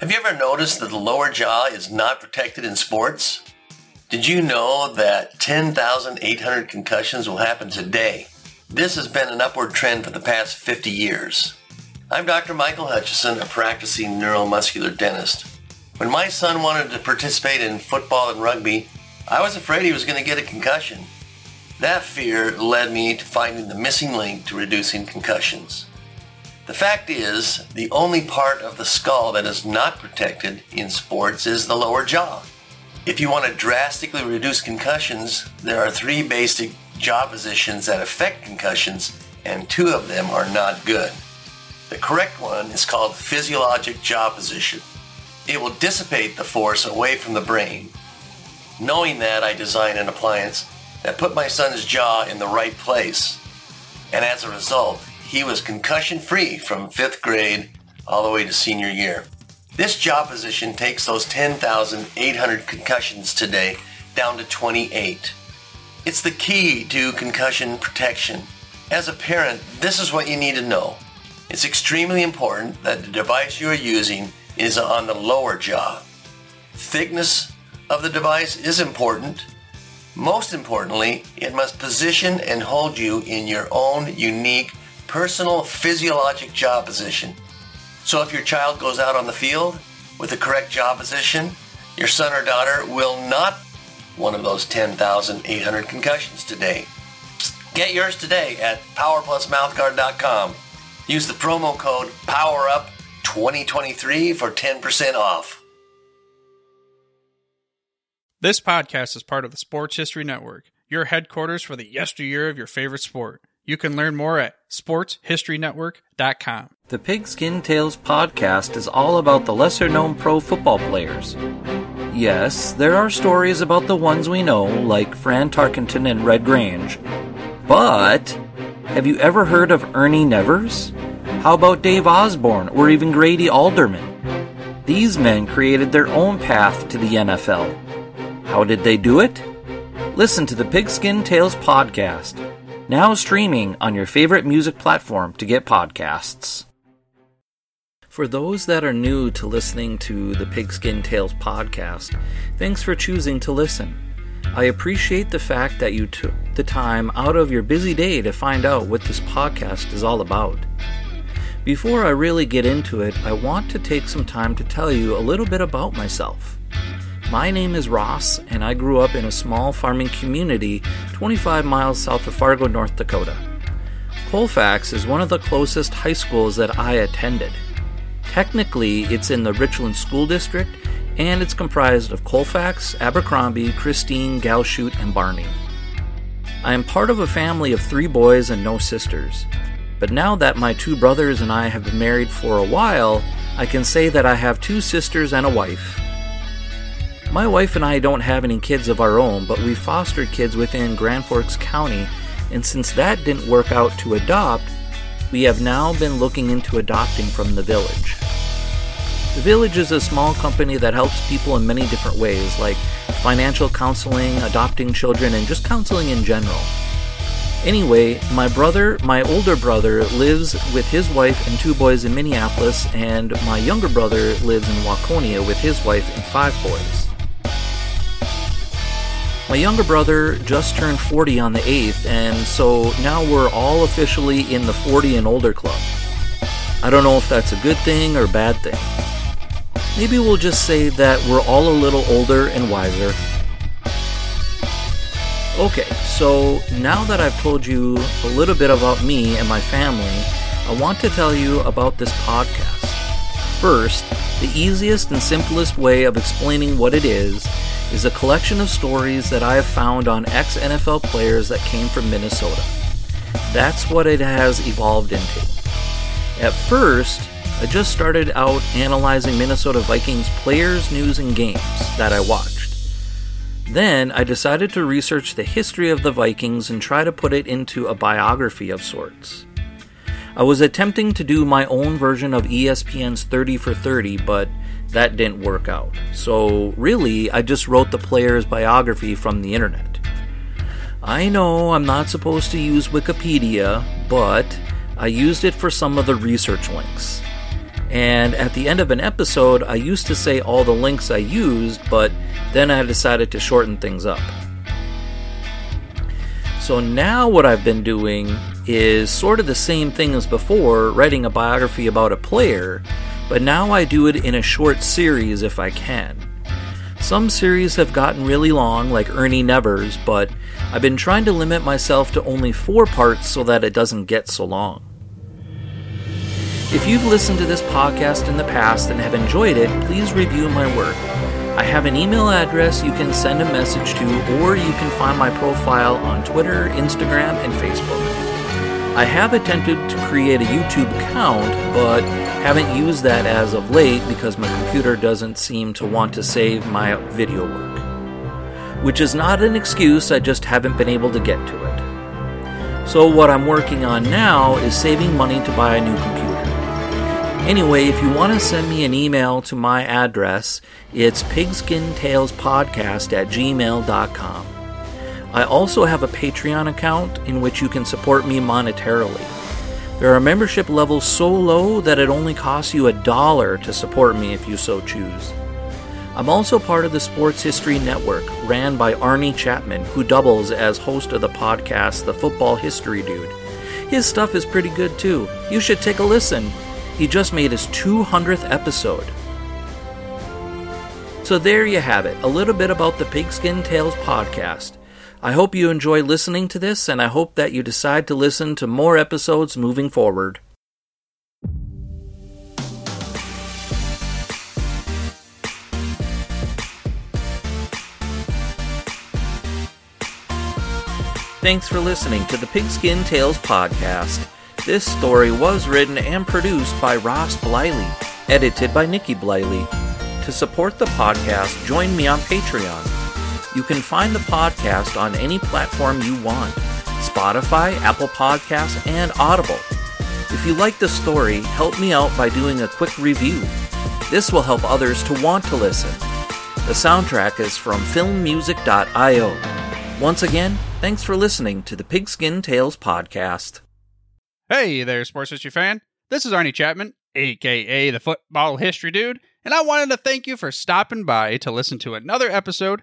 Have you ever noticed that the lower jaw is not protected in sports? Did you know that 10,800 concussions will happen today? This has been an upward trend for the past 50 years. I'm Dr. Michael Hutchison, a practicing neuromuscular dentist. When my son wanted to participate in football and rugby, I was afraid he was going to get a concussion. That fear led me to finding the missing link to reducing concussions. The fact is, the only part of the skull that is not protected in sports is the lower jaw. If you want to drastically reduce concussions, there are three basic jaw positions that affect concussions, and two of them are not good. The correct one is called physiologic jaw position. It will dissipate the force away from the brain. Knowing that, I designed an appliance that put my son's jaw in the right place. And as a result, he was concussion free from fifth grade all the way to senior year. This jaw position takes those 10,800 concussions today down to 28. It's the key to concussion protection. As a parent, this is what you need to know. It's extremely important that the device you are using is on the lower jaw. Thickness of the device is important. Most importantly, it must position and hold you in your own unique personal physiologic jaw position. So if your child goes out on the field with the correct jaw position, your son or daughter will not one of those 10,800 concussions today. Get yours today at powerplusmouthguard.com. Use the promo code POWERUP2023 for 10% off. This podcast is part of the Sports History Network, your headquarters for the yesteryear of your favorite sport. You can learn more at sportshistorynetwork.com. The Pigskin Tales podcast is all about the lesser known pro football players. Yes, there are stories about the ones we know, like Fran Tarkenton and Red Grange. But have you ever heard of Ernie Nevers? How about Dave Osborne or even Grady Alderman? These men created their own path to the NFL. How did they do it? Listen to the Pigskin Tales podcast now streaming on your favorite music platform to get podcasts. For those that are new to listening to the Pigskin Tales podcast, thanks for choosing to listen. I appreciate the fact that you took the time out of your busy day to find out what this podcast is all about. Before I really get into it, I want to take some time to tell you a little bit about myself. My name is Ross, and I grew up in a small farming community 25 miles south of Fargo, North Dakota. Colfax is one of the closest high schools that I attended. Technically, it's in the Richland School District, and it's comprised of Colfax, Abercrombie, Christine, Galchutt, and Barney. I am part of a family of three boys and no sisters. But now that my two brothers and I have been married for a while, I can say that I have two sisters and a wife, my wife and I don't have any kids of our own, but we fostered kids within Grand Forks County, and since that didn't work out to adopt, we have now been looking into adopting from the village. The village is a small company that helps people in many different ways, like financial counseling, adopting children, and just counseling in general. Anyway, my brother, my older brother, lives with his wife and two boys in Minneapolis, and my younger brother lives in Waconia with his wife and five boys. My younger brother just turned 40 on the 8th, and so now we're all officially in the 40 and older club. I don't know if that's a good thing or bad thing. Maybe we'll just say that we're all a little older and wiser. Okay, so now that I've told you a little bit about me and my family, I want to tell you about this podcast. First, the easiest and simplest way of explaining what it is is a collection of stories that I have found on ex NFL players that came from Minnesota. That's what it has evolved into. At first, I just started out analyzing Minnesota Vikings players, news, and games that I watched. Then I decided to research the history of the Vikings and try to put it into a biography of sorts. I was attempting to do my own version of ESPN's 30 for 30, but that didn't work out. So, really, I just wrote the player's biography from the internet. I know I'm not supposed to use Wikipedia, but I used it for some of the research links. And at the end of an episode, I used to say all the links I used, but then I decided to shorten things up. So now what I've been doing is sort of the same thing as before, writing a biography about a player, but now I do it in a short series if I can. Some series have gotten really long, like Ernie Nevers, but I've been trying to limit myself to only four parts so that it doesn't get so long. If you've listened to this podcast in the past and have enjoyed it, please review my work. I have an email address you can send a message to, or you can find my profile on Twitter, Instagram, and Facebook. I have attempted to create a YouTube account, but haven't used that as of late because my computer doesn't seem to want to save my video work. Which is not an excuse, I just haven't been able to get to it. So, what I'm working on now is saving money to buy a new computer. Anyway, if you want to send me an email to my address, it's pigskintalespodcast at gmail.com. I also have a Patreon account in which you can support me monetarily. There are membership levels so low that it only costs you a dollar to support me if you so choose. I'm also part of the Sports History Network, ran by Arnie Chapman, who doubles as host of the podcast The Football History Dude. His stuff is pretty good too. You should take a listen. He just made his 200th episode. So there you have it, a little bit about the Pigskin Tales podcast. I hope you enjoy listening to this, and I hope that you decide to listen to more episodes moving forward. Thanks for listening to the Pigskin Tales podcast. This story was written and produced by Ross Bliley, edited by Nikki Bliley. To support the podcast, join me on Patreon. You can find the podcast on any platform you want Spotify, Apple Podcasts, and Audible. If you like the story, help me out by doing a quick review. This will help others to want to listen. The soundtrack is from filmmusic.io. Once again, thanks for listening to the Pigskin Tales podcast. Hey there, sports history fan. This is Arnie Chapman, aka the Football History Dude, and I wanted to thank you for stopping by to listen to another episode